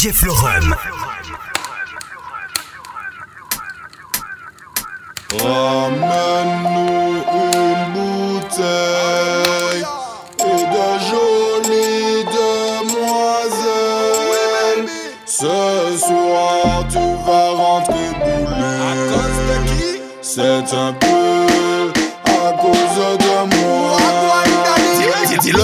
DJ Florum. Ramène-nous une bouteille et de jolies demoiselles. Ce soir, tu vas rentrer bouler. C'est un peu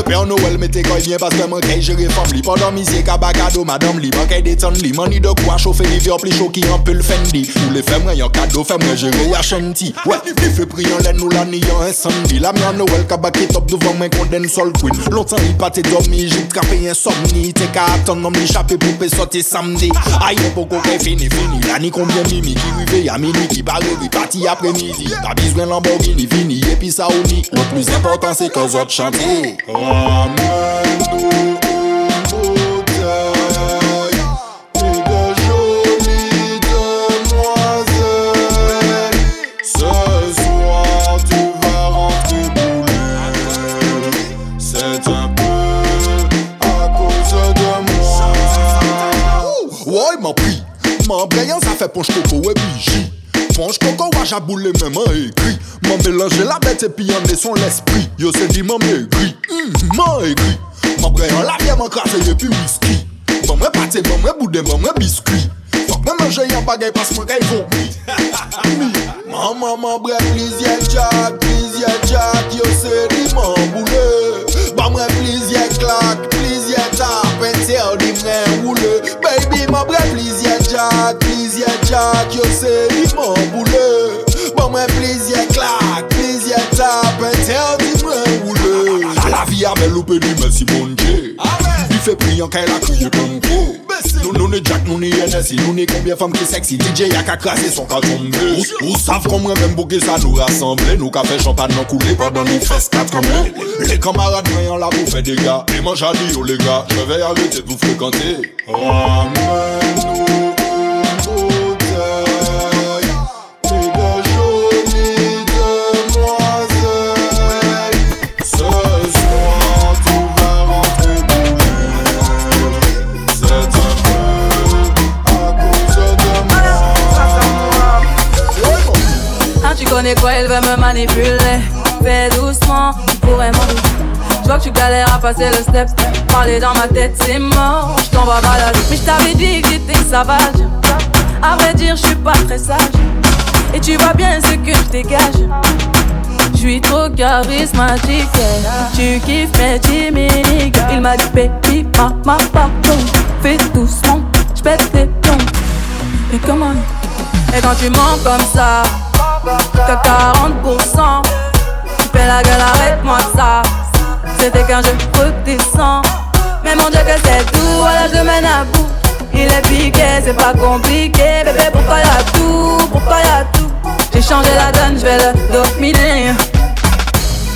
Pèr Noël mette koy myen paske mwen kèy jere fam li. Pendan mizye kabakado madam li. Mwen kèy detan li. Mwen ni de kwa chofe li Vyon pli choki an pul fendi. Ou le fèm yon kado fèm yon jere ya chanti Wè, li fè pri yon len ou lan ni yon insandi La myan Noël kabake top devan mwen konden sol queen Lontan li pate domi, jit trape insomni Te ka atan nom li chape pou pe sote samdi Aye poko kèy fini fini. La ni konbyen mimi ki rive ya mini Ki bare vi pati apre midi Ta bizwen Lamborghini vini Epi sa ou ni Le plus important se ke zot chanti M'a brillant, ça fait ponche coco et bougie. Jabou le menman e gri Man melange la bet epi yon ne son l'esprit Yo se di man me gri, man e gri Man preyon la vye man krasye epi whisky. Man mwen pate, man mwen boude, man mwen biskwi Fok mwen manje yon bagay pas mwen kay vomi. Man man man bre plizye jak, plizye jak Yo se di man boule Ba mwen plizye klak, plizye tap Ente yon di mwen roule Li mwen bre plizye jak, plizye jak Yo se li mwen boule Mwen mwen plizye klak, plizye tap Ente an di mwen boule La vi a men loupe li men si bonje Amen fait prier quand il a crié comme coup. Nous, nous, ne Jack, nous, ni NSI, nous, ni combien femmes qui sexy. DJ, y'a qu'à classer son cas tombé. Ou, ou savent comment même bouquet ça nous rassemble. Nous, fait champagne, couler pendant nous fesses quatre comme les. Les camarades, voyant la bouffe des gars. Et mange à dire, les gars, je vais arrêter de vous fréquenter. Connais quoi, elle veut me manipuler. Fais doucement, tu pourrais m'en. Je vois que tu galères à passer le step. Parler dans ma tête, c'est mort. Je t'en vais balader. Mais je t'avais dit que j'étais sauvage. À vrai dire, je suis pas très sage. Et tu vois bien ce que je dégage. Je suis trop charismatique. Tu kiffes mes timiniques. Il m'a dit, baby, ma, ma, pardon. Fais doucement, je pète tes plombs. Et comment? Et quand tu mens comme ça, t'as 40%. Tu fais la gueule, arrête-moi ça. C'était qu'un jeu redescend. Mais mon Dieu, que c'est tout, voilà, je mène à bout. Il est piqué, c'est pas compliqué. Bébé, pourquoi y'a tout? Pourquoi y'a tout? J'ai changé la donne, je vais le dominer.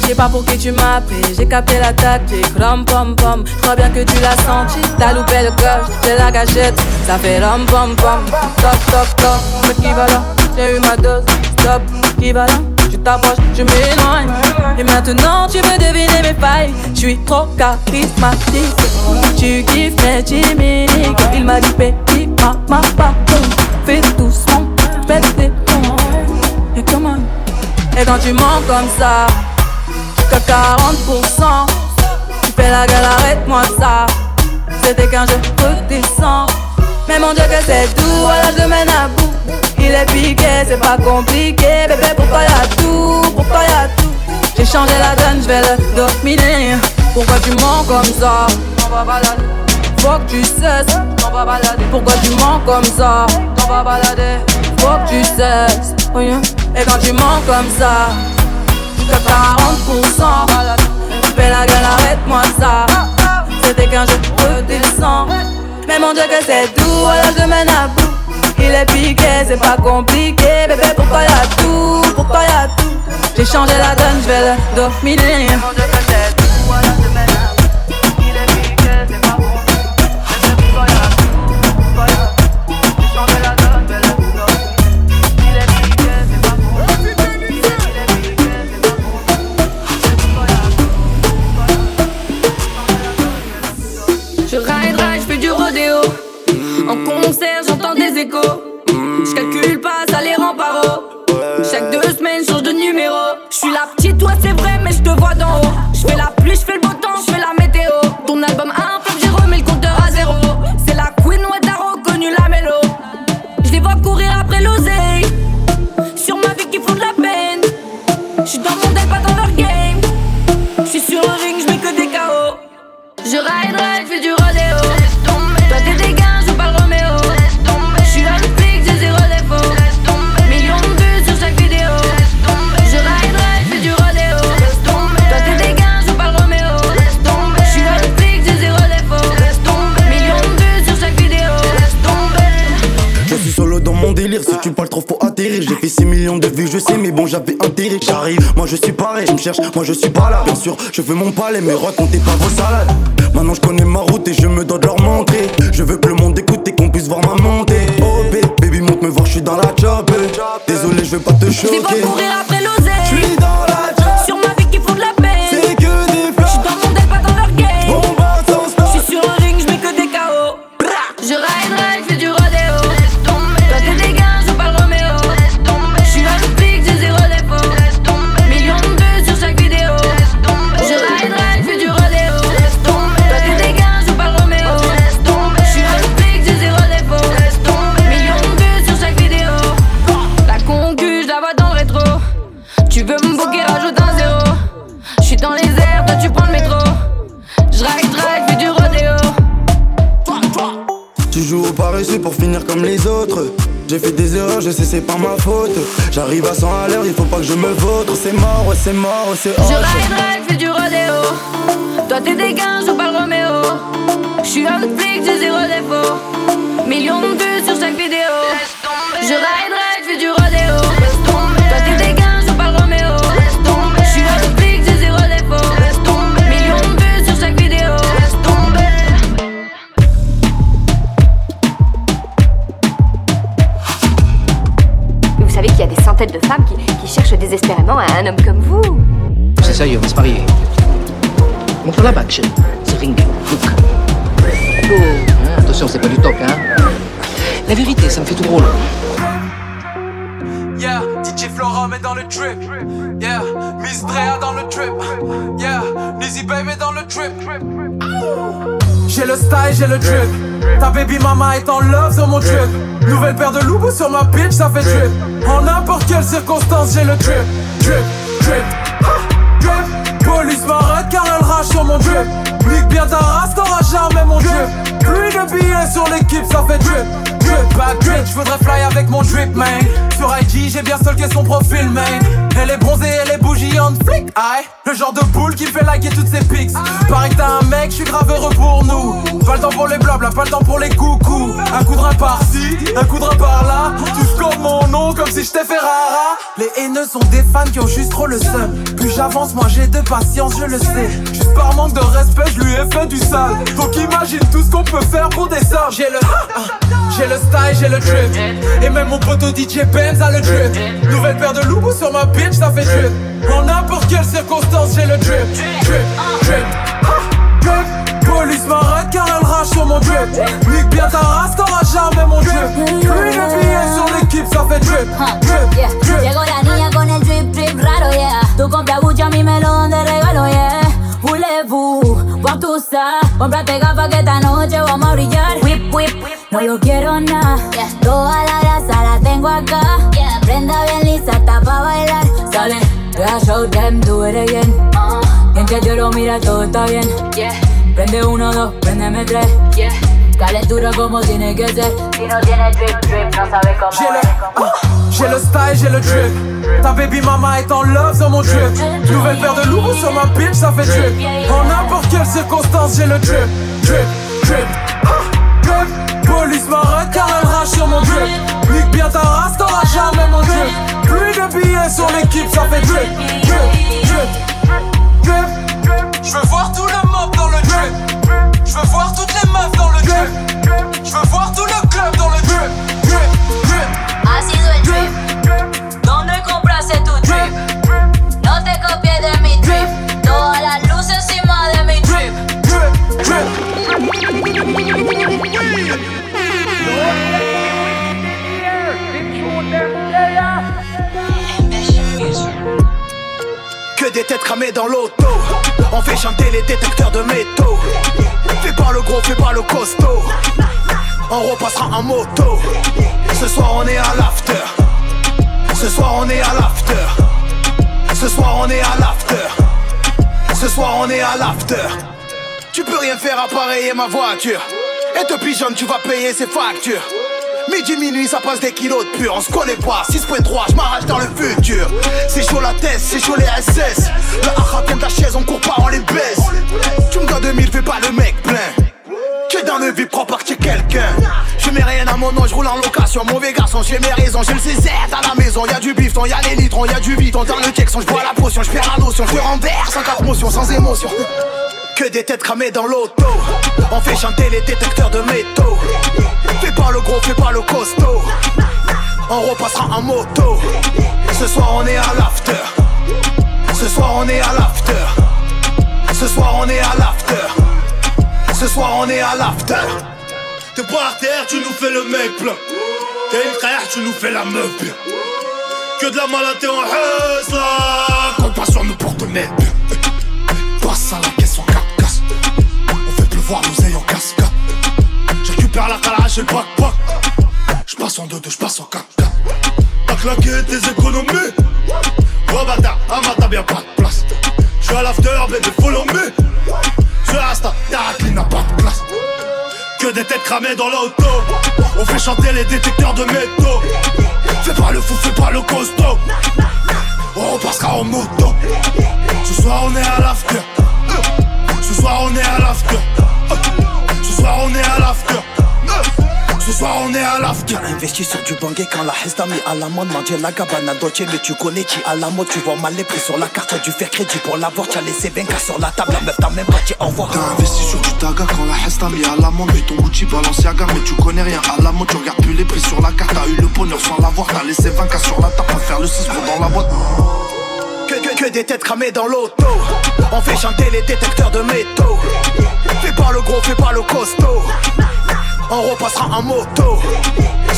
Je sais pas pour qui tu m'as j'ai capté la tactique, rom pom pom, crois bien que tu l'as senti, t'as loupé le coche, c'est la gâchette, ça fait rom pom pom, top top top, mais qui va là, j'ai eu ma dose, stop, qui va là, tu t'approches, je m'éloigne, et maintenant tu veux deviner mes failles, je suis trop charismatique, tu kiffes mes chimiques, il m'a dit baby, ma ma fais doucement, pète tes plombs, et comment, et quand tu mens comme ça, que 40% Tu fais la gueule, arrête-moi ça. C'était qu'un jeu redescend Mais mon Dieu que c'est tout, voilà je mène à bout C'est pas compliqué. Bébé pourquoi y'a tout, pourquoi y'a tout? J'ai changé la donne, je vais le dominer. Pourquoi tu mens comme ça? On va balader. Faut que tu cesses, on va balader. Pourquoi tu mens comme ça? On va balader. Faut que tu cesses. Yeah. Et quand tu mens comme ça que 40% Fais la gueule, arrête-moi ça. C'était qu'un jeu redescend Mais mon Dieu que c'est doux, voilà je mène à bout Il est piqué, c'est pas compliqué. Bébé pourquoi y'a tout, pourquoi y'a tout? J'ai changé la donne, je vais le dominer cherche, moi je suis pas là Bien sûr, je veux mon palais mais racontez pas vos salades. Maintenant je connais ma route et je me dois de leur montrer. Je veux que le monde écoute et qu'on puisse voir ma montée. Oh baby, baby monte me voir, je suis dans la job. Désolé je veux pas te choquer c'est pas ma faute. J'arrive à 100 à l'heure, il faut pas que je me vautre. C'est mort, ouais, c'est mort, ouais, c'est Je hoche. ride, ride, fais du rodéo. Toi t'es des gars, je parle Roméo. Je suis un flic, j'ai zéro défaut. Millions de vues sur chaque vidéo. Je ride, Savez qu'il y a des centaines de femmes qui, qui cherchent désespérément un homme comme vous. C'est sérieux, on va se marier. Montre la bague, chérie. C'est ring. Look. Oh, hein, attention, c'est pas du toc, hein. La vérité, ça me fait tout drôle. Yeah, DJ Florum est dans le trip. Yeah, Miss Drea dans le trip. Yeah, Lizzy Baby dans le trip. J'ai le style, j'ai le drip. Ta baby mama est en love sur mon trip. Nouvelle paire de loups sur ma bitch, ça fait drip. En n'importe quelle circonstance, j'ai le drip. Drip, drip, ah, drip. Police m'arrête car elle rage sur mon drip. Nique bien ta race, t'auras jamais mon drip. Plus de billets sur l'équipe, ça fait drip. Drip, back drip, j'voudrais fly avec mon drip, man. Sur IG, j'ai bien stalké son profil, man. Elle est bronzée, elle est bougillante, flic, aïe. Le genre de boule qui fait liker toutes ses pics. Pareil que t'as un mec, j'suis grave heureux pour nous. Pas le temps pour les blabla, pas le temps pour les coucous. Un coup de rein par-ci, un coup de rein par-là. Tu scores mon nom comme si j'étais Ferrara. Les haineux sont des fans qui ont juste trop le seum. Plus j'avance, moins j'ai de patience, je le sais. Juste par manque de respect, je lui ai fait du sale. Donc imagine tout ce qu'on peut faire pour des sommes. J'ai le, j'ai le style, j'ai le drip. Et même mon poteau DJ Benz a le drip. Nouvelle paire de loups sur ma bitch, ça fait drip. En n'importe quelle circonstance, j'ai le drip. Drip, drip, drip. Police m'arrête car elle rage sur mon drip. Nique bien ta race, t'auras jamais mon drip. Plus de billets sur l'équipe, ça fait drip. Drip, drip. Llegó la niña con el drip drip raro, yeah. Tú compras Gucci, a mí me lo dan de regalo, yeah. Voulez-vous voir tout ça? Cómprate gafas que esta noche vamos a brillar. Whip, whip, no lo quiero nada. Toda la grasa la tengo acá. Prenda bien lisa, está pa' bailar. Sale, a show them, do it again. Que yo lo mira, todo está bien. Prende uno, dos, préndeme tres. Calentura como tiene que ser. Si no tiene drip, drip, no sabes cómo J'ai le, j'ai le style, j'ai le drip. Ta baby mama est en love sur mon drip. Nouvelle paire de loups sur ma bitch, ça fait drip. En n'importe quelle circonstance, j'ai le drip. Drip, drip, ah, drip. Police m'arrête car elle rage sur mon drip. Nique bien ta race, t'auras jamais mon drip. Plus de billets sur l'équipe, ça fait drip. Drip, drip, drip. Je veux voir tout le mob dans le drip. Je veux voir toutes les meufs dans le drip. Je veux voir tout le club dans le drip. Repassera en moto. Ce soir on est à l'after. Ce soir on est à l'after. Ce soir on est à l'after. Ce soir on est à l'after. Tu peux rien faire appareiller ma voiture. Et te pigeonne, tu vas payer ses factures. Midi, minuit, ça passe des kilos de pur. On se connaît pas, 6.3, je m'arrache dans le futur. C'est chaud la tête, c'est chaud les SS. La hacha vient de la chaise, on court pas, on les baisse. Tu me dois 2000, fais pas le mec plein. Dans le vie propre, que quelqu'un. Je mets rien à mon nom, je roule en location. Mauvais garçon, j'ai mes raisons. J'ai le CZ à la maison. Y'a du bifton, y'a les litrons, y'a du biton. Dans le Texon, je bois la potion, je perds la notion. Je renverse sans quatre motions, sans émotion. Que des têtes cramées dans l'auto. On fait chanter les détecteurs de métaux. Fais pas le gros, fais pas le costaud. On repassera en moto. Ce soir on est à l'after. Ce soir on est à l'after. Ce soir on est à l'after. Ce soir on est à l'after. T'es par terre, tu nous fais le mec plein. T'es une frère, tu nous fais la meuf bien. Que de la maladie en pas sur nous pour te mettre bien. Passe à la caisse en 4 casse. On fait pleuvoir nous en cascade. Je récupère la calage et le bac bac. Je passe en 2-2, je passe en 4 4 T'as claqué tes économies. Oh bâtard, à ma table y'a pas de place. J'suis à l'after, baby, follow me. Sur Insta, ta n'a pas de classe. Que des têtes cramées dans l'auto. On fait chanter les détecteurs de métaux. Fais pas le fou, fais pas le costaud. On repassera en moto. Ce soir on est à l'after. Ce soir on est à l'after. Ce soir on est à l'after. Ce soir on est à. T'as investi sur du bangé quand la Hesta mis à la mode. Manger la gabana Dolce, mais tu connais qui à la mode. Tu vois mal les prix sur la carte, t'as dû faire crédit pour l'avoir. T'as laissé 20 sur la table, la meuf t'as même pas dit au revoir. T'as investi sur du taga quand la Hesta mis à la mode. Mais ton Gucci Balenciaga, mais tu connais rien à la mode. Tu regardes plus les prix sur la carte. T'as eu le bonheur sans l'avoir. T'as laissé 20 sur la table pour faire le 6 dans la boîte. Que, que, que des têtes cramées dans l'auto. On fait chanter les détecteurs de métaux. Fais pas le gros, fais pas le costaud. On repassera en moto.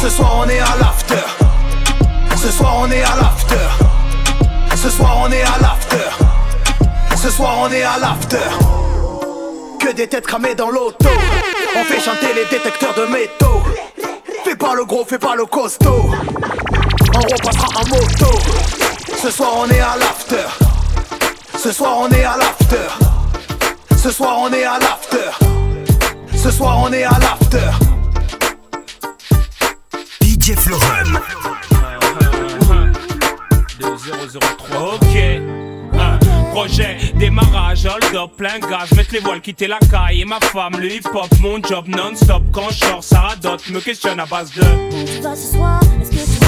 Ce soir on est à l'after. Ce soir on est à l'after. Ce soir on est à l'after. Ce soir on est à l'after. Que des têtes cramées dans l'auto. On fait chanter les détecteurs de métaux. Fais pas le gros, fais pas le costaud. On repassera en moto. Ce soir on est à l'after. Ce soir on est à l'after. Ce soir on est à l'after. Ce soir on est à l'after. DJ Florum. 2003. Ok. Un projet, démarrage, hold up, plein gaz, mettre les voiles, quitter la caille et ma femme, le hip hop, mon job non-stop. Quand je sors, ça radote, me questionne à base de. Tu vas ce soir, est-ce que tu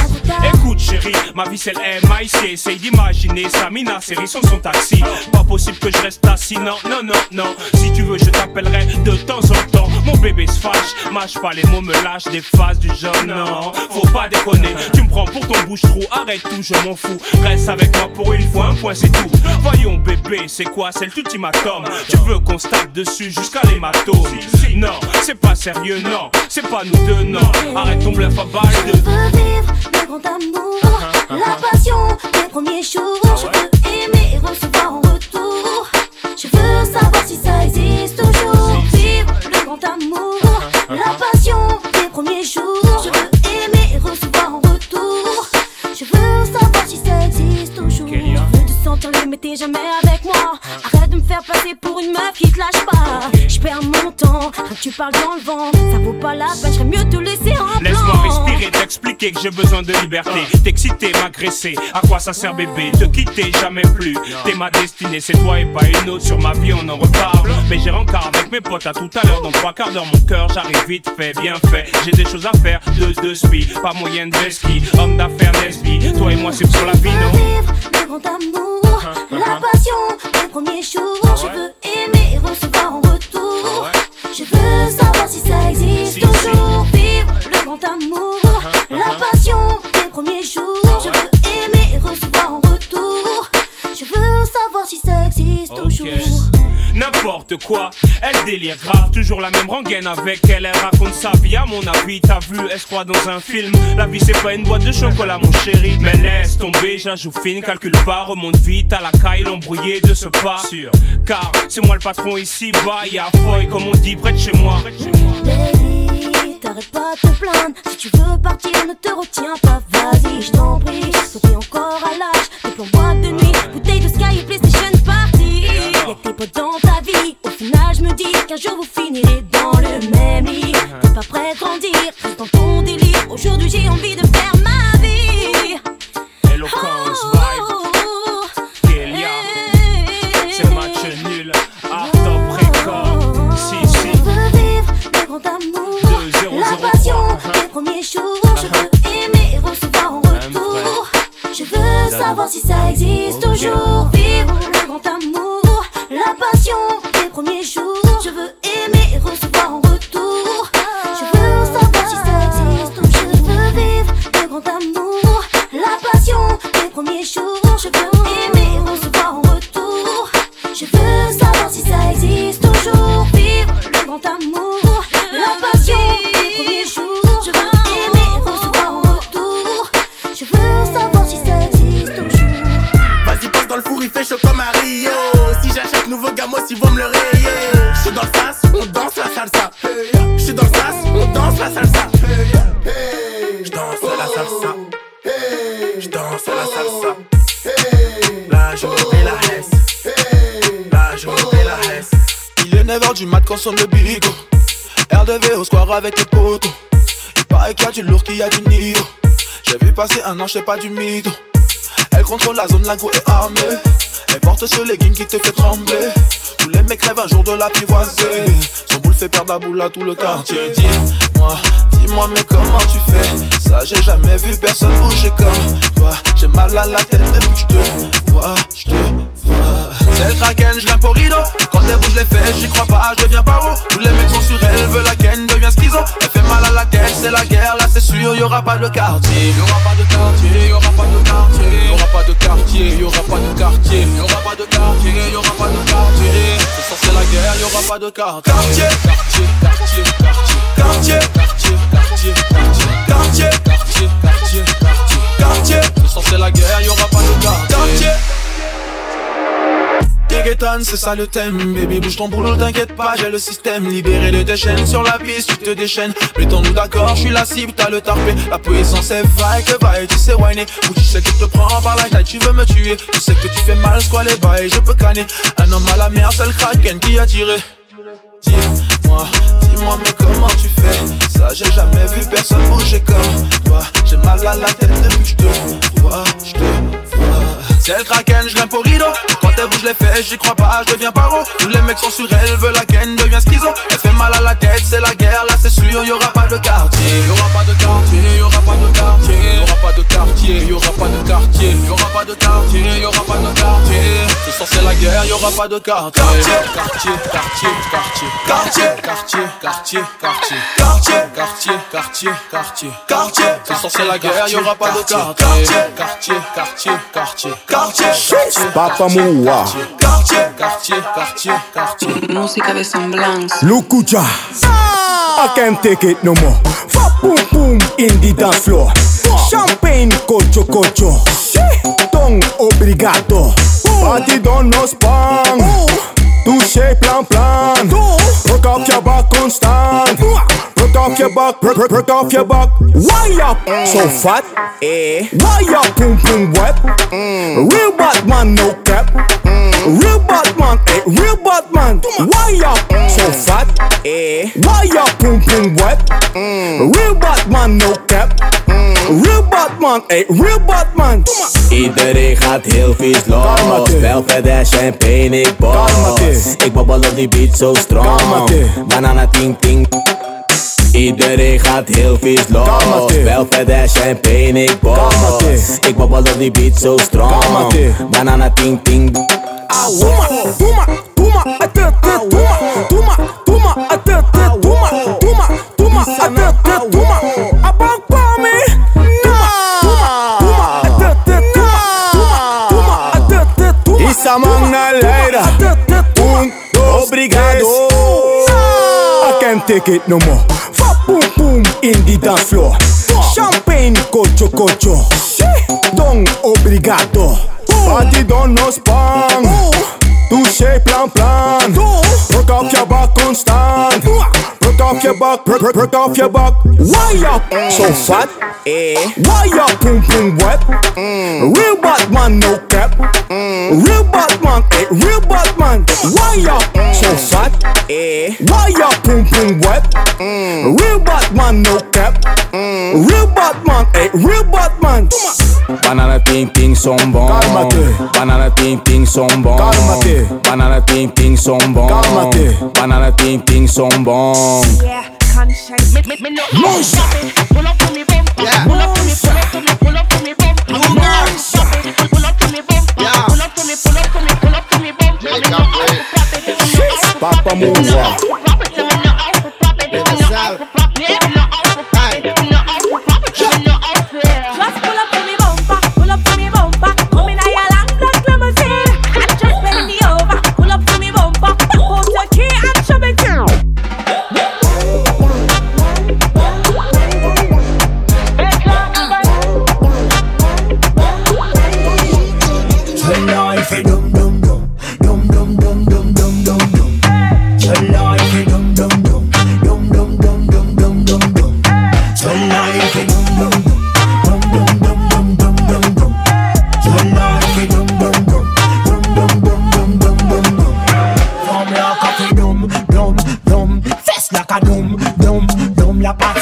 Écoute chérie, ma vie c'est le MIC Essaye d'imaginer Samina, série sans son taxi. Pas possible que je reste assis, non, non, non, non. Si tu veux je t'appellerai de temps en temps. Mon bébé se fâche, mâche pas les mots, me lâche des phases du genre Non, faut pas déconner, tu me prends pour ton bouche-trou. Arrête tout, je m'en fous, reste avec moi pour une fois, un point c'est tout. Voyons bébé, c'est quoi, c'est l'ultimatum Tu veux qu'on se tape dessus jusqu'à l'hématome. Non, c'est pas sérieux, non, c'est pas nous deux, non. Arrête ton bluff à balle Je grand amour, la passion des premiers jours. Je veux aimer et recevoir en retour. Je veux savoir si ça existe toujours. Vivre le grand amour, la passion des premiers jours. Je veux aimer et recevoir en retour. Je veux savoir si ça existe toujours. Je veux te sentir mais t'es jamais faire passer pour une meuf qui te lâche pas. Je perds mon temps, quand tu parles dans le vent. Ça vaut pas la peine, j'aurais mieux te laisser en plan. Laisse-moi respirer, t'expliquer que j'ai besoin de liberté. T'exciter, m'agresser, à quoi ça sert bébé Te quitter, jamais plus? T'es ma destinée, c'est toi et pas une autre. Sur ma vie, on en reparle. Mais j'ai rencard avec mes potes à tout à l'heure. Dans trois quarts d'heure, mon cœur, j'arrive vite fait, bien fait. J'ai des choses à faire, de deux spi. Pas moyen de ski, homme d'affaires, lesbi. Toi et moi, c'est sur la vie, non vivre le grand amour, la passion des premiers jours. Je veux aimer et recevoir en retour. Je veux savoir si ça existe toujours. Vivre le grand amour, la passion des premiers jours. Je veux aimer et recevoir en retour. Je veux savoir si ça existe toujours. n'importe quoi. Délire grave, toujours la même rengaine avec elle. Elle raconte sa vie, à mon avis, t'as vu, elle se croit dans un film. La vie c'est pas une boîte de chocolat, mon chéri. Mais laisse tomber, j'ajoute fine, calcule pas, remonte vite à la caille, l'embrouillé de ce pas. Sûr, car c'est moi le patron ici, bas, y'a Foy, comme on dit, près de chez moi. Baby, t'arrêtes pas de te plaindre. Si tu veux partir, ne te retiens pas, vas-y, je t'en prie. T'es encore à l'âge, des plans boîte de nuit, bouteille de Sky et PlayStation Party. Y'a tes potes dans qu'un jour vous finirez dans le même lit. T'es pas prêt à grandir, reste dans ton délire. Aujourd'hui, j'ai envie de faire ma vie. Eloquence, vibe, Kélia. C'est match nul, art record. Si, si. Je veux vivre le grand amour, la passion, les premiers jours. Je veux aimer et recevoir en retour. Je veux savoir si ça existe toujours. Avec les potos. Il paraît qu'il y a du lourd, qu'il y a du nido. J'ai vu passer un an, j'sais pas du mytho. Elle contrôle la zone, la go est armée. Elle porte ce legging qui te fait trembler. Tous les mecs rêvent un jour de l'apprivoiser. Son boule fait perdre la boule à tout le quartier. Dis-moi, dis-moi, mais comment tu fais? Ça, j'ai jamais vu personne bouger comme toi. J'ai mal à la tête depuis que je te vois, je te vois. C'est le kraken, je pour rideau. Quand elle bouge les fesses, j'y crois pas, je deviens paro. Tous les mecs sont sur elle, veut la ken, devient schizo. Elle fait mal à la tête, c'est la guerre, là c'est sûr, y'aura pas de quartier. Y'aura pas de quartier, y'aura pas de quartier. Y'aura pas de quartier, y'aura pas de quartier. Y'aura pas de quartier, y'aura pas de quartier. Ce soir c'est la guerre, y'aura pas de quartier. Quartier, quartier, quartier, quartier. Quartier, quartier, quartier, quartier. Quartier, quartier, quartier, quartier. Ce soir c'est la guerre, y'aura pas de quartier. C'est ça le thème. Baby, bouge ton boulot, t'inquiète pas, j'ai le système. Libéré de tes chaînes sur la piste, tu te déchaînes. Mettons-nous d'accord, je suis la cible, t'as le tarpé. La puissance est vaille, que vaille, tu sais whiner. Ou tu sais que je te prends par la taille, tu veux me tuer. Tu sais que tu fais mal, quoi les bails, je peux canner. Un homme à la mer, c'est le kraken qui a tiré. Dis-moi, dis-moi, mais comment tu fais? Ça, j'ai jamais vu personne bouger comme toi. J'ai mal à la tête depuis je te vois, je te. C'est le kraken, je pour rideau. Quand elle bouge les fesses, j'y crois pas, je deviens paro. Tous les mecs sont sur elle, veut la ken, devient schizo. Elle fait mal à la tête, c'est la guerre, là c'est sûr, y'aura pas de quartier. Y'aura pas de quartier, y'aura pas de quartier. Y'aura pas de quartier, y'aura pas de quartier. Y'aura pas de quartier, y'aura pas de quartier. Ce soir c'est la guerre, y'aura pas de quartier. Quartier, quartier, quartier, quartier. Quartier, quartier, quartier, quartier. Quartier, quartier, quartier, quartier. Ce soir c'est la guerre, y'aura pas de quartier. Quartier, quartier, quartier, quartier. Papa Moua. Quartier, quartier, quartier, quartier. Música de semblanza. Lukucha. I can't take it no more. Fa boom boom in the dance floor. Champagne cocho cocho. Ton obrigado. Party don no span. Touché plan plan. Rock off your back constant. Off your rock off your back. Why up so fat? Eh. Why up boom boom wet? Real bad man no cap. Real bad man, eh. Real bad man. Why up so fat? Eh. Why up boom boom wet? Real bad man no cap. Real bad man, eh. Real bad man. Iedereen gaat heel vies los verder champagne, ik Kalmate. Ik babbel op die beat zo strong. Banana ting ting Iedereen gaat heel vies los. Wel Belvedere, champagne, ik bos Ik babbel op die beat zo strong. Banana ting ting. Doe maar, doe maar, doe maar, het het het Doe maar, doe maar, doe maar, het het het Doe maar, doe maar, doe maar, het het het Doe maar, abang kwame Isamang na leira? Obrigado. I can't take it no more. indie da Flor Champagne, cocho, cocho. Don obrigado. Batidão nos pan oh. Touché, plan, plan. Rock out, constant. Broke off your back, broke, broke, broke off your back. Why up so fat? Eh. Why up boom boom wet? Real Batman no cap. Real Batman, eh. Real Batman. Why up so fat? Eh. Why up boom boom wet? Real Batman no cap. Real Batman, eh. Real Batman. Banana ting ting son bons. Cálmate. Banana ting ting son bons. Cálmate. Banana ting ting son bons. Cálmate. Banana ting ting son bons. Yeah, conscience. Me, me, me no. Stop it. Pull up to me bump. Pull up to me. Pull up to me. Pull up to me bump. Stop it. Pull up to me bump. Pull up to me. Pull up to me. Pull up to me bump. Me no flop it. Papa Me no move. how to flop it. Me no flop it. Me no flop it.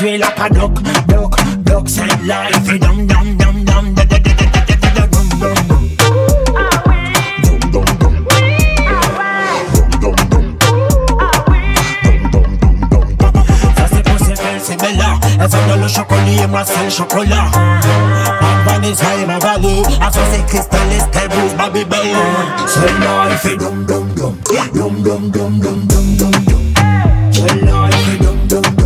Dum, la pa tuer la ka duck duck duck. Tonight fi dum dum dum dum da da da da da da da dum dum. Dum. Ça c'est pour ces belles, c'est bella. Elle fait dans le chocolat et moi c'est le chocolat Ma Vanessa et ma vallée À soi c'est cristal et qu'elle bouge ma bébé Celle-là elle fait dum dum dum. Dum dum dum dum dum dum dum. Celle-là elle fait dum dum dum Dum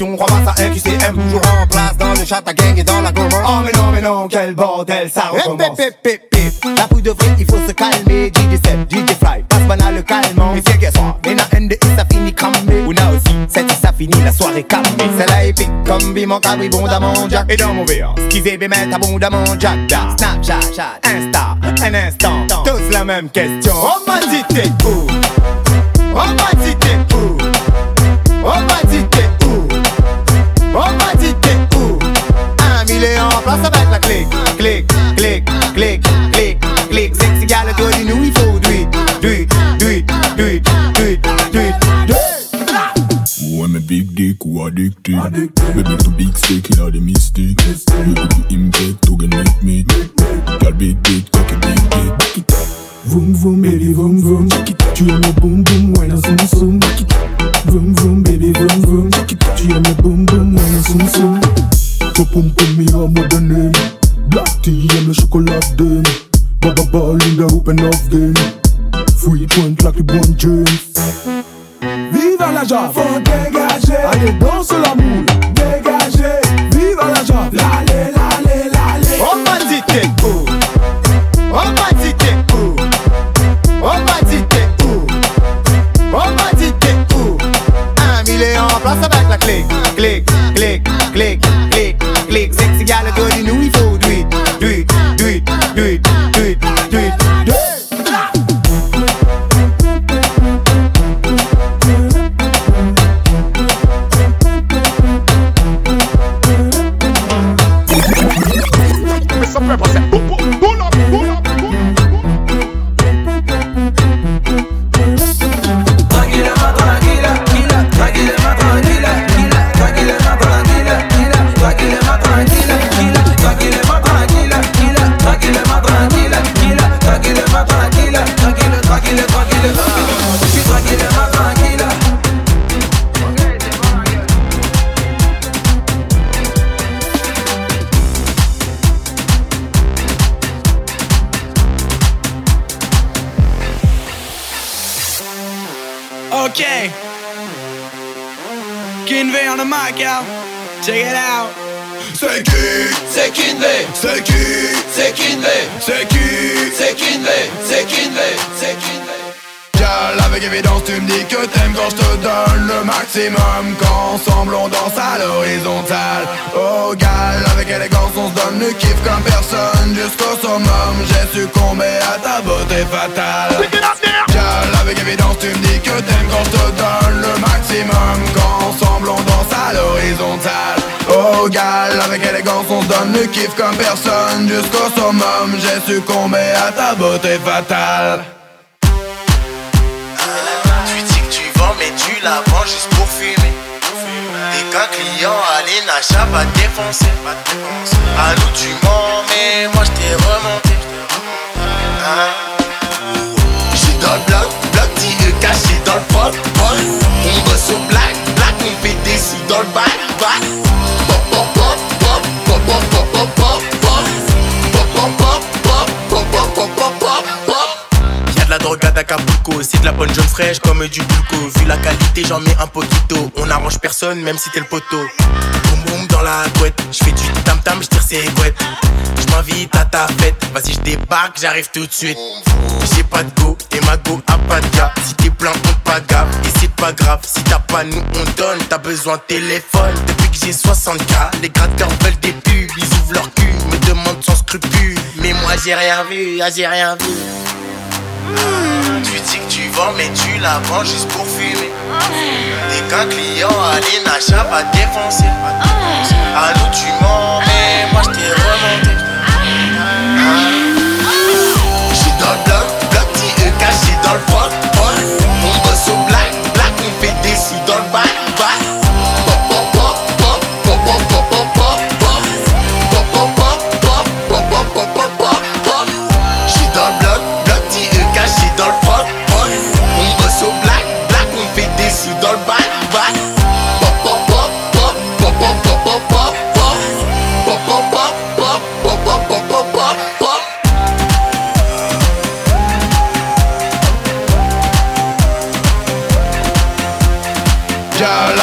questions, ramasse à QCM Toujours en place dans le chat à gang et dans la gomme Oh mais non mais non quel bordel ça recommence. Pip, pip, pip, pip. La pouille de vrai il faut se calmer. DJ Seb, DJ Fly, passe banal le calmant Mais c'est guess what, Bena NDI ça finit cramé. Ouna aussi, cette ça finit la soirée calmée. Celle-là est pique comme Bimon Cabri Jack. Et dans mon verre, skizé bon mon Jack. Snapchat, chat, Insta, un instant. Tous la même question. On m'a dit t'es où on m'a dit t'es où million en place avec la clique Clique, clique, clique, clique, clique Sexy gal, toi dis-nous il faut du it, du it, du it, du it, du it, du it, du it Who am a big dick who addicted? Baby to big steak, you know the mistake. You could be impact to get make me. Girl big dick, cocky big dick. Back it up. Vroom vroom baby vroom vroom. Back it up. Tu aimes le boom boom, ouais dans son son. Back it up. Vroom vroom baby vroom vroom. Back it up. Tu aimes le boom boom, ouais dans son son. Popum pumi a Black tea point Vive la Allez danse la moule. Dégager. Vive la Java. On va On va On va On Un million place avec la clique Clique, clique, clique. ya lo tuyo. Check it out. C'est qui? C'est Kinley. C'est qui? C'est Kinley. C'est qui? C'est Kinley. C'est Kinley. C'est Kinley. Avec évidence tu me dis que t'aimes quand je te donne le maximum. Qu'ensemble on danse à l'horizontale. Oh gal, avec élégance on se donne le kiff comme personne. Jusqu'au summum, j'ai succombé à ta beauté fatale Avec évidence tu me dis que t'aimes quand je te donne le maximum. Qu'ensemble on danse à l'horizontale. Oh gal, avec élégance on se donne le kiff comme personne. Jusqu'au summum, j'ai succombé à ta beauté fatale. Tu dis que tu vends mais tu la vends juste pour fumer. Dès qu'un client allait Nacha va te défoncer. À nous tu mens mais moi je t'ai remonté. Hein? Dans le bloc, caché dans le On bosse au black, black, on fait sous dans le de la drogue à Acapulco, c'est de la bonne jaune fraîche comme du bulco Vu la qualité j'en mets un poquito On arrange personne même si t'es le poteau Dans la couette, j'fais du tam tam, j'tire ses couettes. J'm'invite à ta fête, vas-y j'débarque, j'arrive tout de suite. J'ai pas de go et ma go a pas de gars. Si t'es plein on pas gaffe et c'est pas grave. Si t'as pas nous on donne, t'as besoin de téléphone. Depuis que j'ai 60k, les gratteurs veulent des pubs. Ils ouvrent leur cul, me demandent sans scrupule Mais moi j'ai rien vu, ah j'ai rien vu tu dis que tu vends mais tu la vends juste pour fumer. Dès qu'un client allait Nacha va te défoncer. À nous tu mens mais moi je t'ai remonté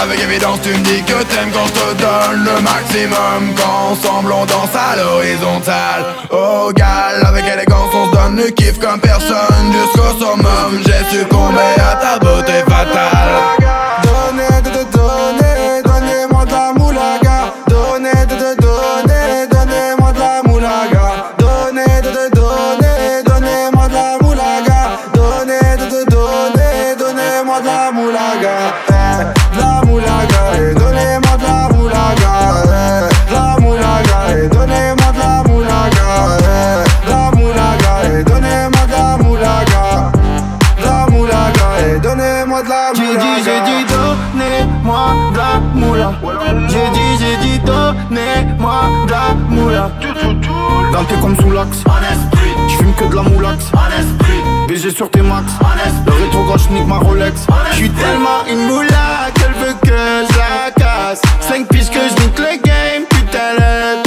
avec évidence tu me dis que t'aimes quand je te donne le maximum. Qu'ensemble on danse à l'horizontale. Oh gal, avec élégance on se donne le kiff comme personne Jusqu'au summum, j'ai succombé à ta beauté fatale Galté comme sous l'axe. J'fume que de la moulax. BG sur tes max. Le rétro gauche nique ma Rolex. J'suis tellement une moula qu'elle veut que je la casse. 5 piges que je nique le game. Putain,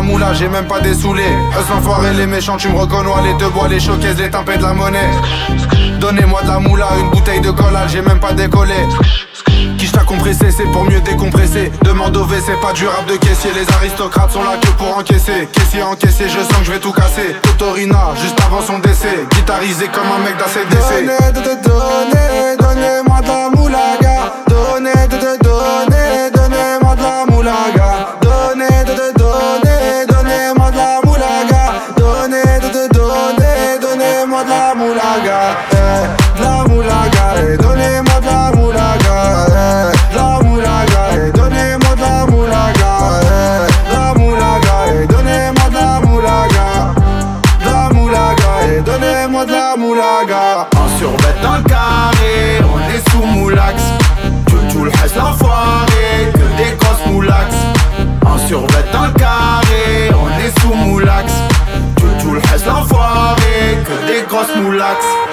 moula, j'ai même pas des saoulés. Eux l'enfoiré, les méchants, tu me reconnois. Les deux bois, les choquaises, les tympets de la monnaie. Donnez-moi de la moula, une bouteille de collage, j'ai même pas décollé. Qui t'a compressé, c'est pour mieux décompresser. Demande au V, c'est pas du rap de caissier. Les aristocrates sont là que pour encaisser. Caissier encaissé, je sens que je vais tout casser. Totorina, juste avant son décès. Guitarisé comme un mec d'ACDC. Donnez, donnez, donnez-moi de la moulaga. Donnez, donnez, donnez. Kosmulatz.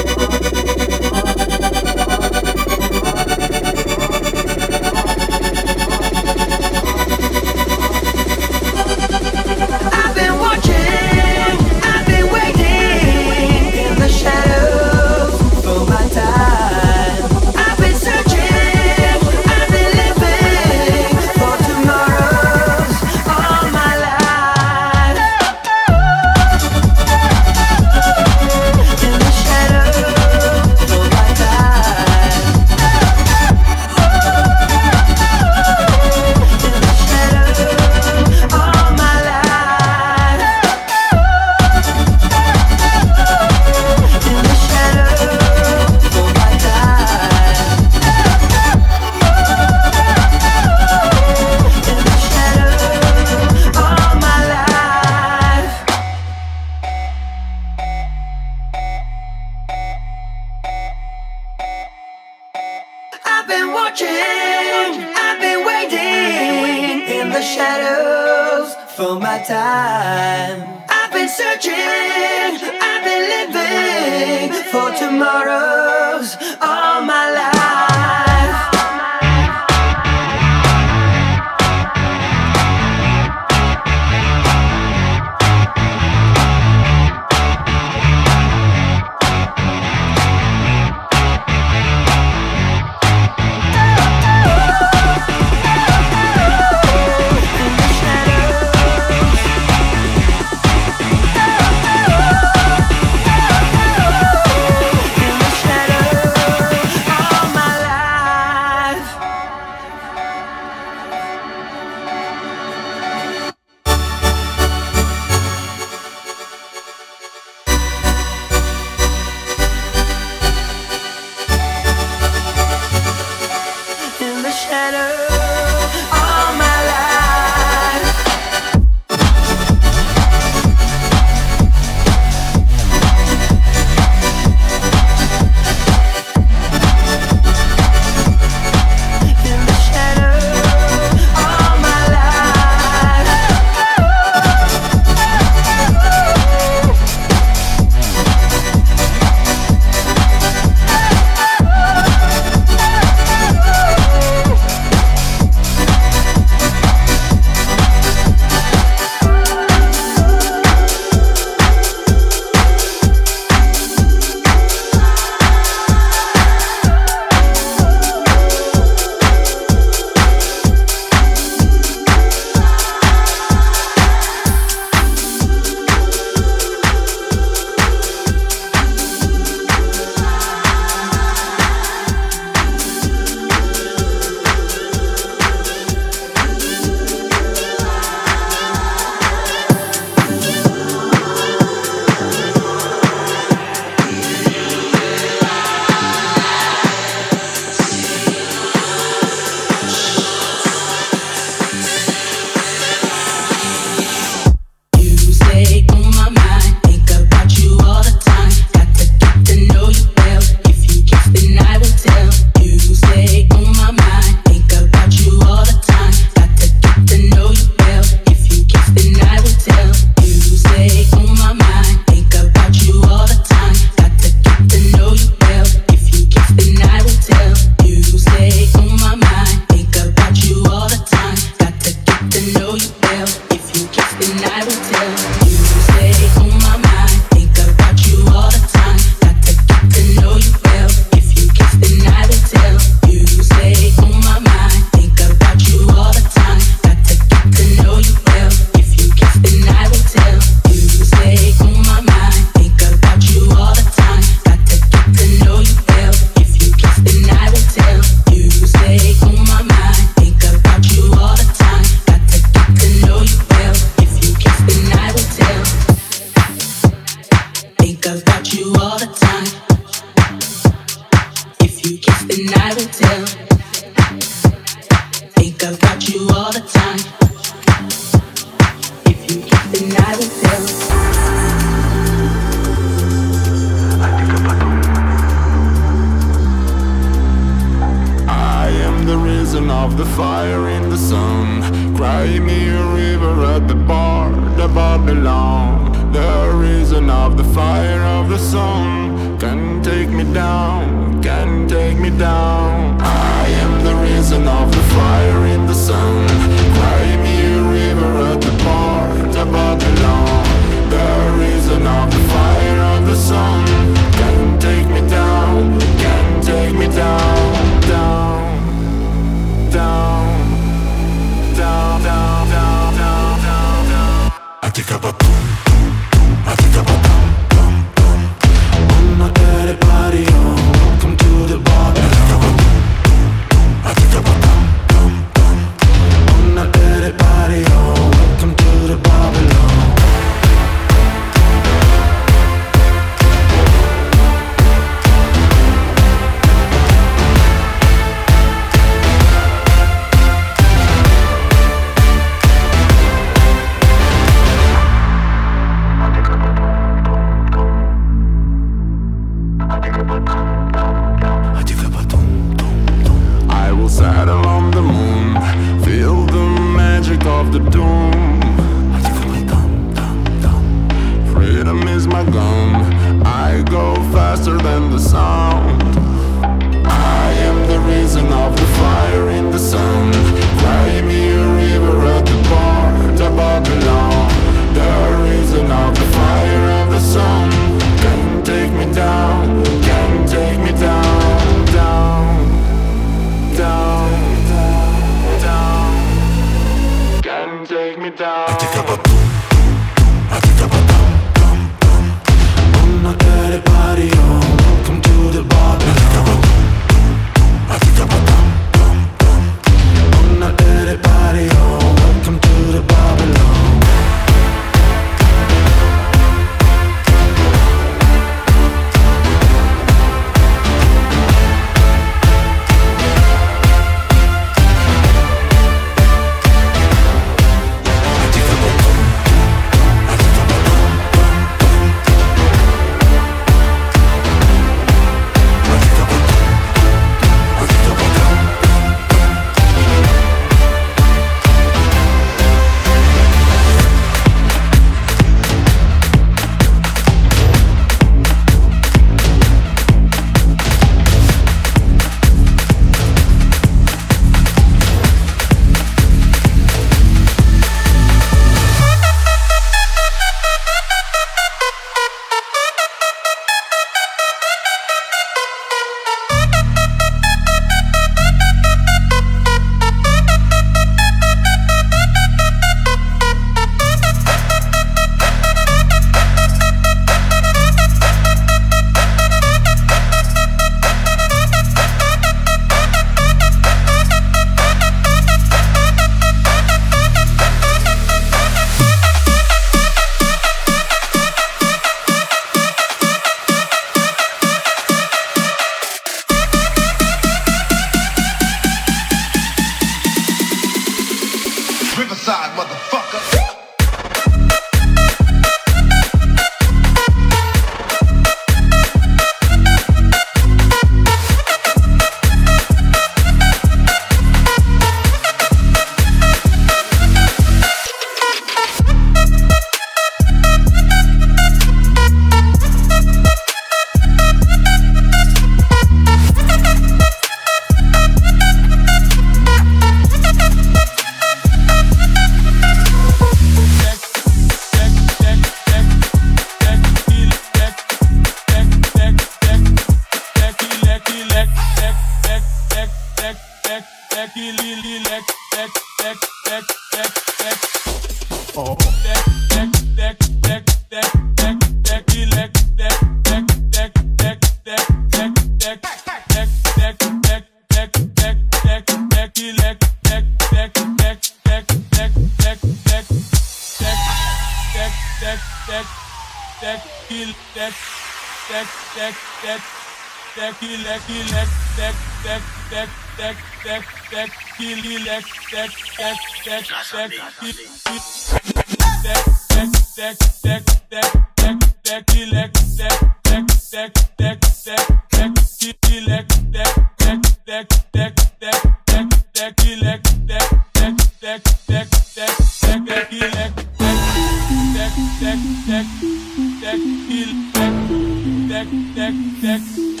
deck deck deck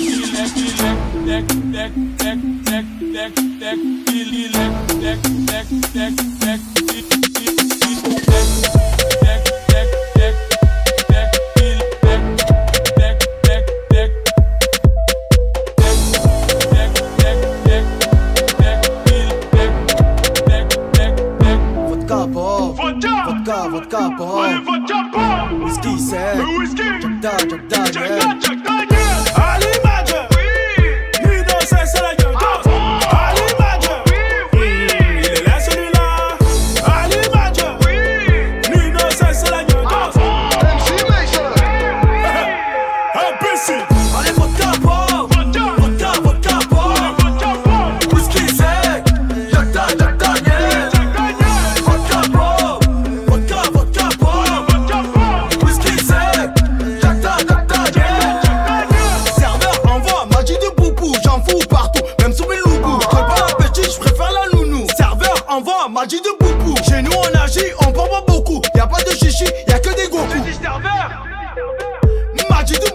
deck deck deck deck deck deck deck deck deck deck deck deck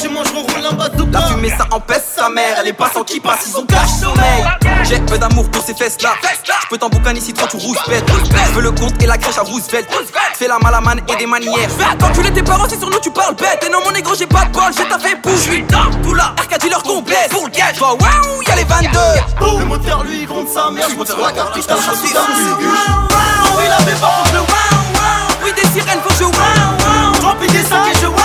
tu manges mon rôle en bazooka La fumée ça empêche sa mère, elle est pas sans qui passe, ils ont cache J'ai peu d'amour pour ces fesses là Je peux t'emboucan ici trop tu rouge pète Je veux le compte et la crèche à Roosevelt. Fais la malamane et des manières. Fais attenculer tes parents si sur nous tu parles bête. Et non mon négro j'ai pas de bol, j'ai ta fait bouche J'suis dans tout là, Arcadie leur Pour le gage, toi waouh y'a les 22 Le moteur lui gronde sa mère, j'monte sur la carte, putain je dans le Oui la bébé, faut que je waouh Oui des sirènes faut que je waouh Remplis des sacs et je waouh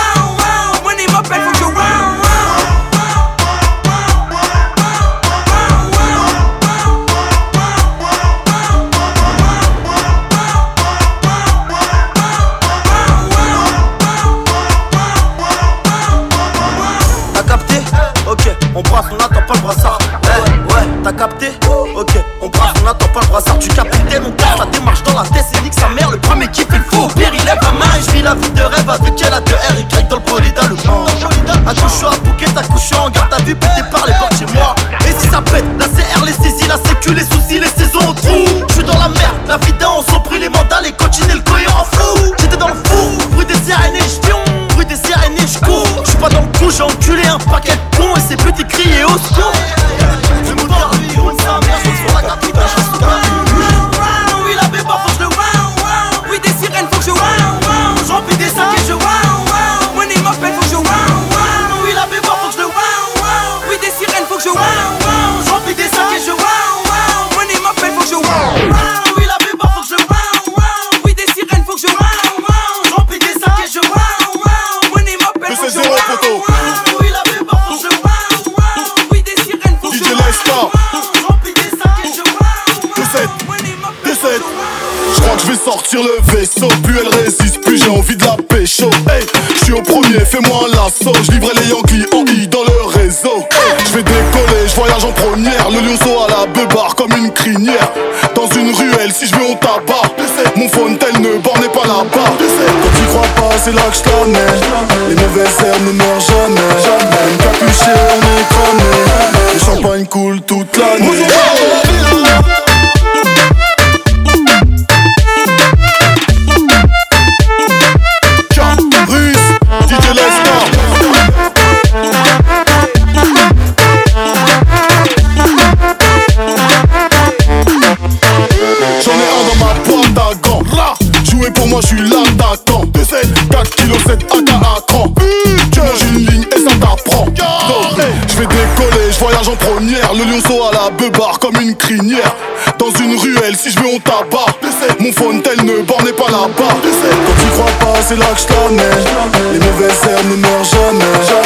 de pé Plus elle résiste, plus j'ai envie de la pécho. Hey, je suis au premier, fais-moi un lasso. Je les Yankees en I dans le réseau. Je vais décoller, je voyage en première. Le lionceau à la beubare comme une crinière. Dans une ruelle, si je mets on tabac. Mon fontaine ne bornait pas là-bas. Quand tu crois pas, c'est là que je Les mauvaises herbes ne meurent jamais. dans une ruelle Si je veux on tabac. Mon fontaine ne bornait pas là-bas. Quand tu crois pas c'est là que je Les mauvaises herbes ne meurent jamais.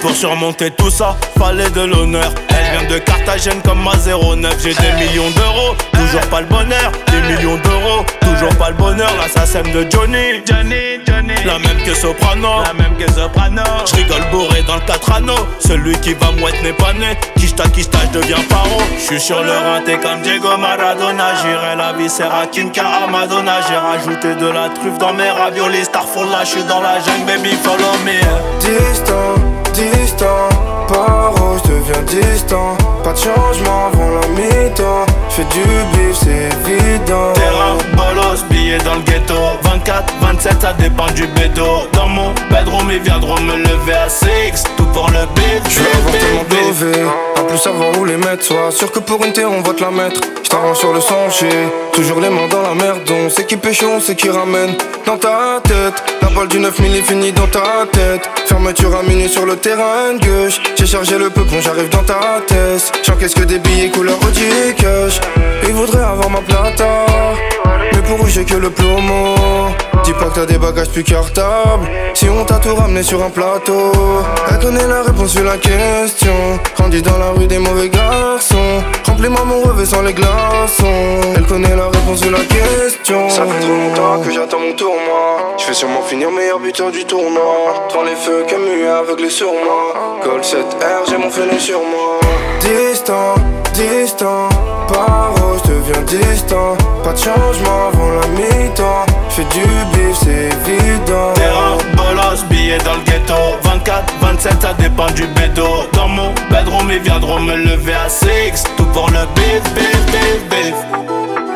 Pour surmonter tout ça, fallait de l'honneur. Elle vient de Carthagène comme ma 09. J'ai des millions d'euros, toujours pas le bonheur. Des millions d'euros, toujours pas le bonheur. L'assassin de Johnny. Johnny, Johnny. La même que Soprano. La même que Soprano. J'rigole bourré dans le 4 anneaux. Celui qui va mouette n'est pas né. Kishta, kishta, j'deviens paro. J'suis sur le rinté comme Diego Maradona. J'irai la viscère à Kinka à Madonna. J'ai rajouté de la truffe dans mes raviolis. Starfall là, j'suis dans la jungle, baby, follow me. Distant, distant, paro, je deviens distant. Pas de changement avant la mi-temps. J'fais du bif, c'est évident. Terrain, bolos, billets dans le ghetto 24, 27, ça dépend du bédo Dans mon bedroom, ils viendront me lever à 6 Tout pour le Je veux avoir tellement en plus savoir où les mettre. Sois sûr que pour une terre on va te la mettre. J't'arrange sur le sentier, toujours les mains dans la merde. On sait qui pêche, on sait qui ramène. Dans ta tête, la balle du 9000 est finie dans ta tête. Fermeture à minuit sur le terrain gauche. J'ai chargé le peu quand j'arrive dans ta tête. J'encaisse que des billets couleur Audi cash? Ils voudraient avoir ma plata. Mais pour eux j'ai que le plomo Dis pas que t'as des bagages plus cartables Si on t'a tout ramené sur un plateau la réponse sur la question. Grandis dans la rue des mauvais garçons. Remplis-moi mon revêt sans les glaçons. Elle connaît la réponse sur la question. Ça fait trop longtemps que j'attends mon tour moi Je vais sûrement finir meilleur buteur du tournoi. Devant les feux Camus aveuglé sur moi. Col 7R j'ai mon fenêtre sur moi. Distant, distant. Paro, je deviens distant. Pas de changement avant la mi-temps. J'fais du bif, c'est évident Dans le ghetto. 24, 27, ça dépend du bédo. Dans mon bedroom, ils viendront me lever à 6 Tout pour le bif, bif, bif, bif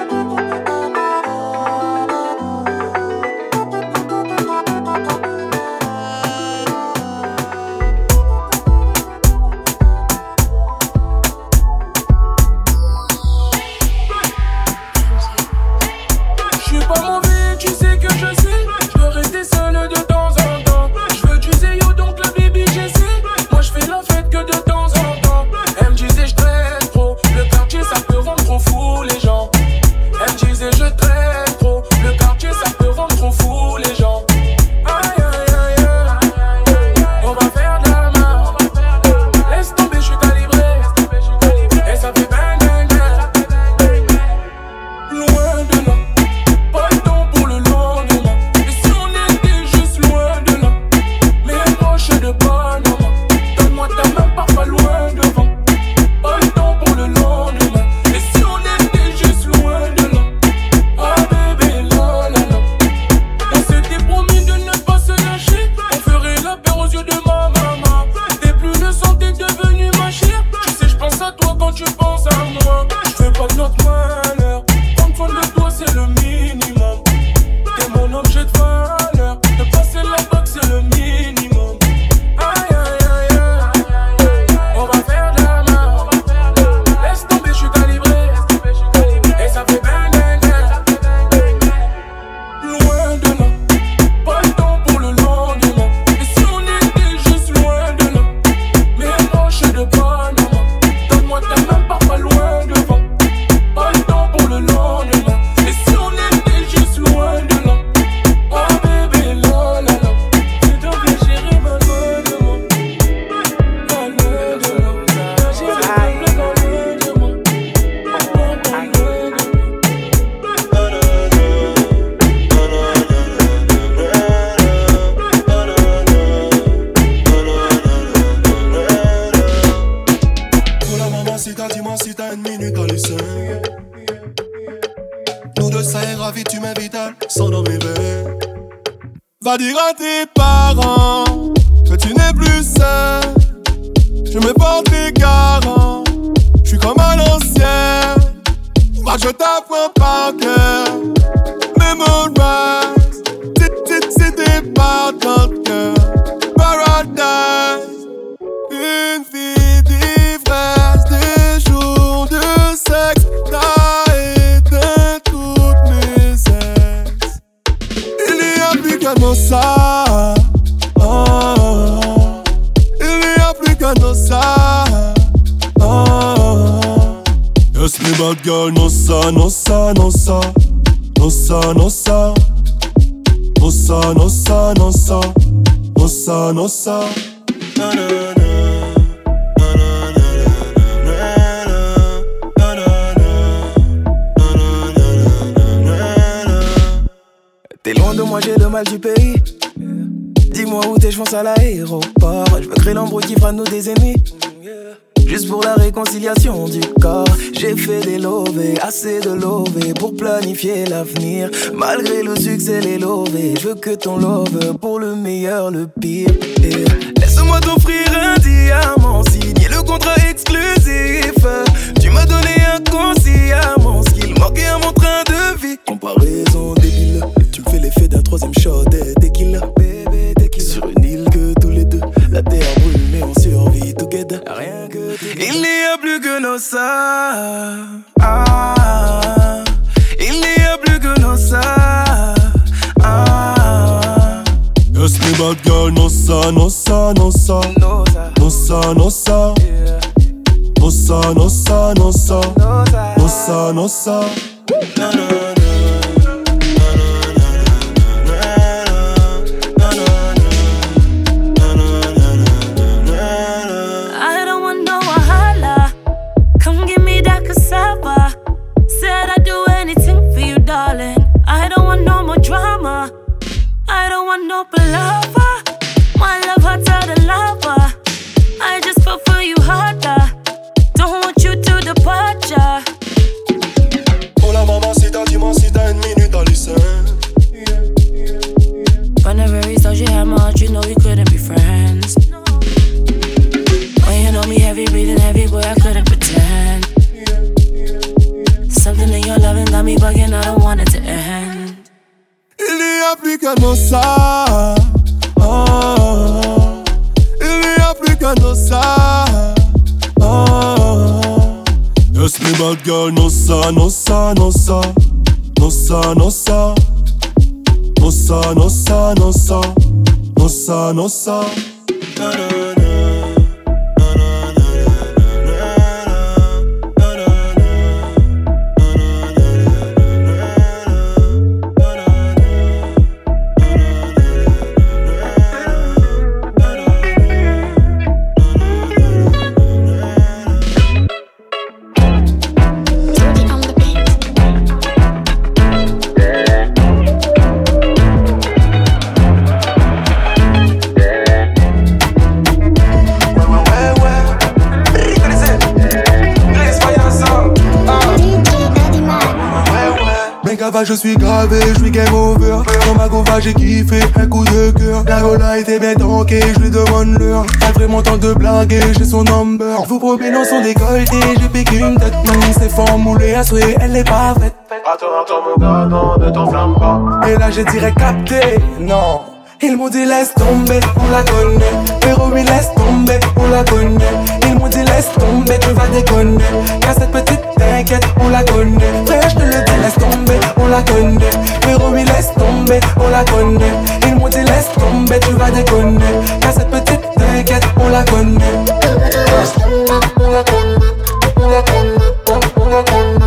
demande l'heure. Pas vraiment temps de blaguer, j'ai son number. Vous promets dans son décolleté, j'ai piqué une tête. Non, c'est fort moulé à souhait, elle est pas faite. Attends, attends, mon gars, non, ne t'enflamme pas. Et là, j'ai direct capté, non. Ils m'ont dit laisse tomber, on la connaît. Pero oui, laisse tomber, on la connaît. Ils m'ont dit laisse tomber, tu vas déconner. Car cette petite t'inquiète, on la connaît. Frère, je te le dis, laisse tomber, on la connaît. Pero oui, laisse tomber, on la connaît. Ils m'ont dit laisse tomber, tu vas déconner. Car cette petite t'inquiète, on la connaît. Laisse tomber, on la connaît. On la connaît, on la connaît.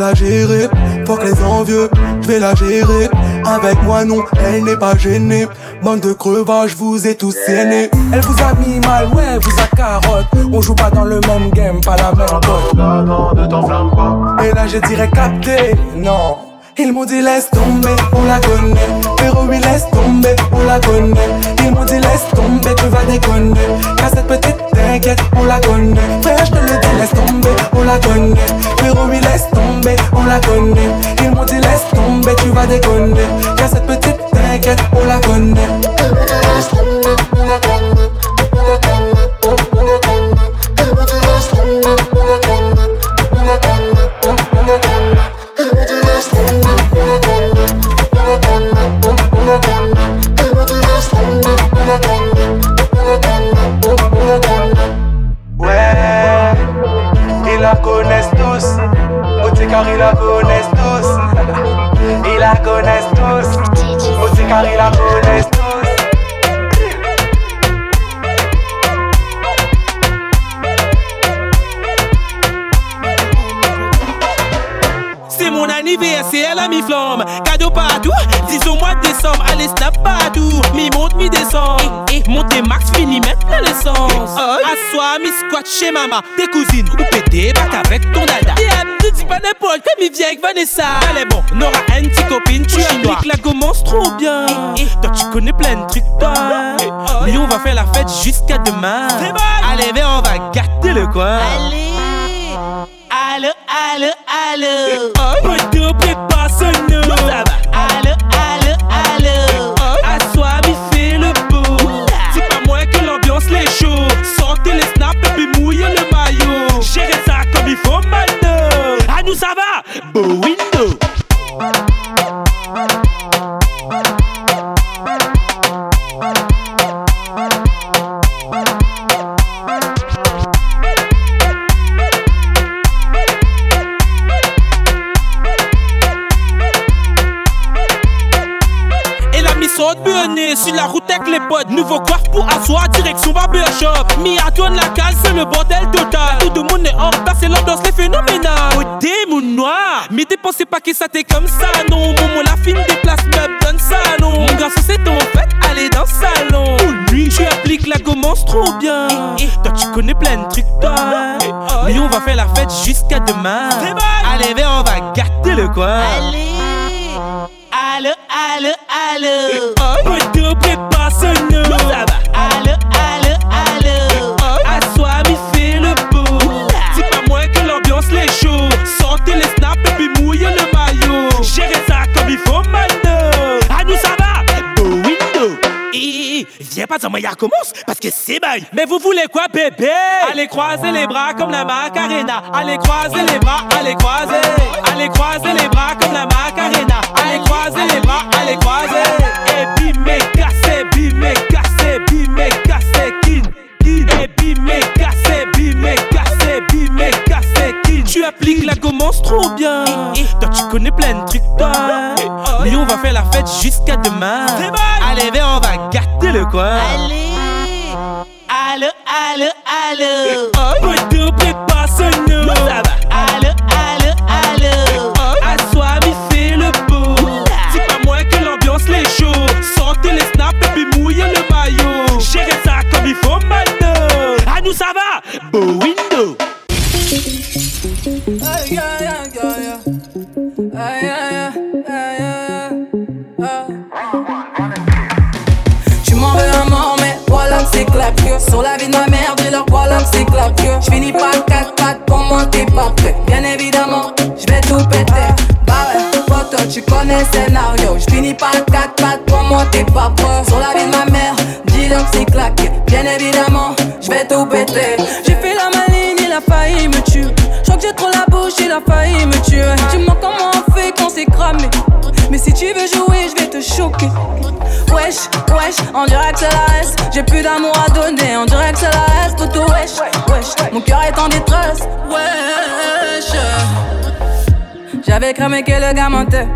La gérer. Que les envieux, je vais la gérer. Avec moi non, elle n'est pas gênée. Bande de crevage, vous êtes tous aînés. Elle vous a mis mal, ouais, vous a carotte. On joue pas dans le même game, pas la même cote. Non, ne t'enflamme pas. Et là, je dirais capté, non. Ils m'ont dit laisse tomber, on la connaît. Pero oui, laisse tomber, on la connaît. Ils m'ont dit laisse tomber, tu vas déconner. Car cette petite t'inquiète, on la connaît. Frère, je te le dis, laisse tomber, on la connaît. Pero oui, laisse tomber, on la connaît. Ils m'ont dit laisse tomber, tu vas déconner. Car cette petite t'inquiète, on la connaît. On la connaît. Ouais, ils la connaissent tous. Car ils la connaissent tous. la. Aussi car ils la connaissent tous. C'est mon anniversaire, la mi-flamme. Cadeau partout, disons mois de décembre. Allez, snap partout. Mi monte, mi descend. Et montez max, fini mettre plein l'essence. Assois, mi squat chez maman. Tes cousines, ou pété, bac avec ton dada. Yeah, pas mi viens avec Vanessa. Allez, bon, Nora, une petite copine, tu appliques la commence trop bien. Toi, tu connais plein de trucs, toi. Mais on va faire la fête jusqu'à demain. Allez, viens, on va gâter le coin. Allez. Allô, allô, allô. Poteau, Et la mise au bonnet sur la route avec les potes. Nouveau coiffe pour asseoir, direction barbershop. Mi à toi de la case, c'est le bordel total. Tout le monde est en retard, c'est l'ambiance, les phénoménal. Oh, démon noir. Mais dépensez pas que ça t'est comme ça, non. Momo, la fine des places, meubles, donne ça, non. Mon garçon, c'est ton fait, allez dans le salon. Lui, tu appliques la commence trop bien. Toi, tu connais plein de trucs, toi. Mais on va faire la fête jusqu'à demain. Allez, viens, on va gâter le coin. Allez. Allô, allô, allô. Poteau, Il faut maintenant. À nous, ça va? Beau window. Hé, viens pas moi, y'a commence parce que c'est bail. Mais vous voulez quoi, bébé? Allez croiser les bras comme la Macarena. Allez croiser les bras, allez croiser. Allez croiser les bras comme la Macarena. Allez croiser les bras, allez croiser. Et bimé, cassé, bimé, cassé, bimé, cassé, kin. kin. Et bimé, cassé, bimé, cassé, bimé, cassé. Tu appliques la commence trop bien. Toi, tu connais plein de trucs, toi. Mais on va faire la fête jusqu'à demain. Allez, viens, on va gâter le coin. Allez. Allô, allô, allô. Poteau, prépare ce nom. Ça va. Allô, allô, allô. Assois, mi fait le beau. C'est pas moins que l'ambiance les chaud. Sortez les snaps et puis mouillez le maillot. Gérez ça comme il faut maintenant. À nous, ça va. Beau Tu m'en veux un mort, mais voilà c'est clap que Sur la vie de ma mère, dis-leur voilà c'est clap que J'finis pas quatre pattes pour monter pas prêt. Bien évidemment, j'vais tout péter. Bah ouais, poteau, tu connais le scénario. J'finis pas quatre pattes pour monter pas prêt. Sur la vie de ma mère, dis-leur que c'est claqué. Bien évidemment, j'vais tout péter. J'ai fait la maline, il a failli me il a failli me tuer. Dis-moi comment on fait quand c'est cramé. Mais si tu veux jouer, je vais te choquer. Wesh, wesh, on dirait que c'est la S. J'ai plus d'amour à donner, on dirait que c'est la S. Toto wesh, wesh, mon cœur est en détresse. Wesh. J'avais cramé que le gars mentait.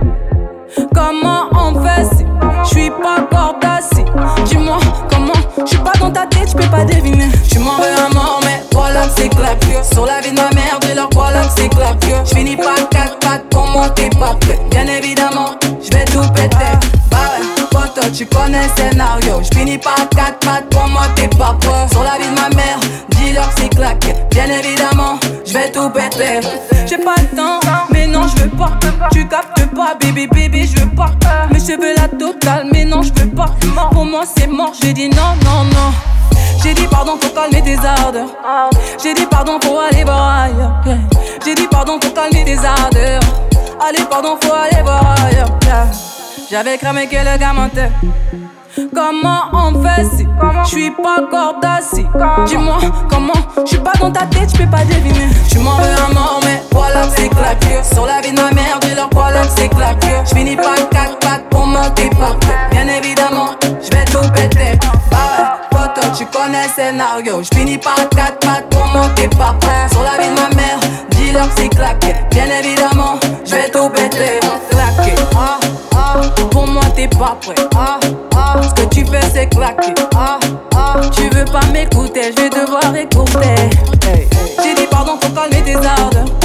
Comment on fait si J'suis pas cordassi Dis-moi comment J'suis pas dans ta tête, j'peux pas deviner. Tu m'en veux mort Sur la vie de ma mère, dis-leur voilà que c'est clap J'finis pas quatre pattes pour monter pas prêt Bien évidemment, j'vais tout péter. Bah ouais, poteau, tu connais le scénario. J'finis pas quatre pattes pour monter pas prêt Sur la vie de ma mère, dis-leur c'est claqué Bien évidemment, j'vais tout péter. J'ai pas Tu captes pas, baby, baby, j'veux pas Mais je veux la totale, mais non j'veux pas Pour moi c'est mort, j'ai dit non, non, non j'ai dit pardon pour calmer tes ardeurs. J'ai dit pardon pour aller voir ailleurs. yeah. J'ai dit pardon pour calmer tes ardeurs. Allez, pardon, faut aller voir ailleurs. yeah. J'avais cramé que le gars mentait. Comment on fait si? J'suis pas cordassi Dis-moi comment? J'suis pas dans ta tête, j'peux pas deviner. Tu m'en veux un mort mais voilà que c'est claqué Sur la vie de ma mère, dis-leur voilà que c'est claqué J'finis pas quatre pattes pour monter prêt Bien évidemment, j'vais tout péter. Bah ouais, poteau, tu connais le scénario. J'finis pas quatre pattes pour monter pas prêt Sur la vie de ma mère, dis-leur que c'est claqué Bien évidemment, j'vais tout péter. Claqué, ah pour moi t'es pas prêt. Ah, ah, ce que tu fais c'est claquer. Ah, ah, tu veux pas m'écouter, je vais devoir écouter. J'ai dit pardon pour calmer tes ardeurs.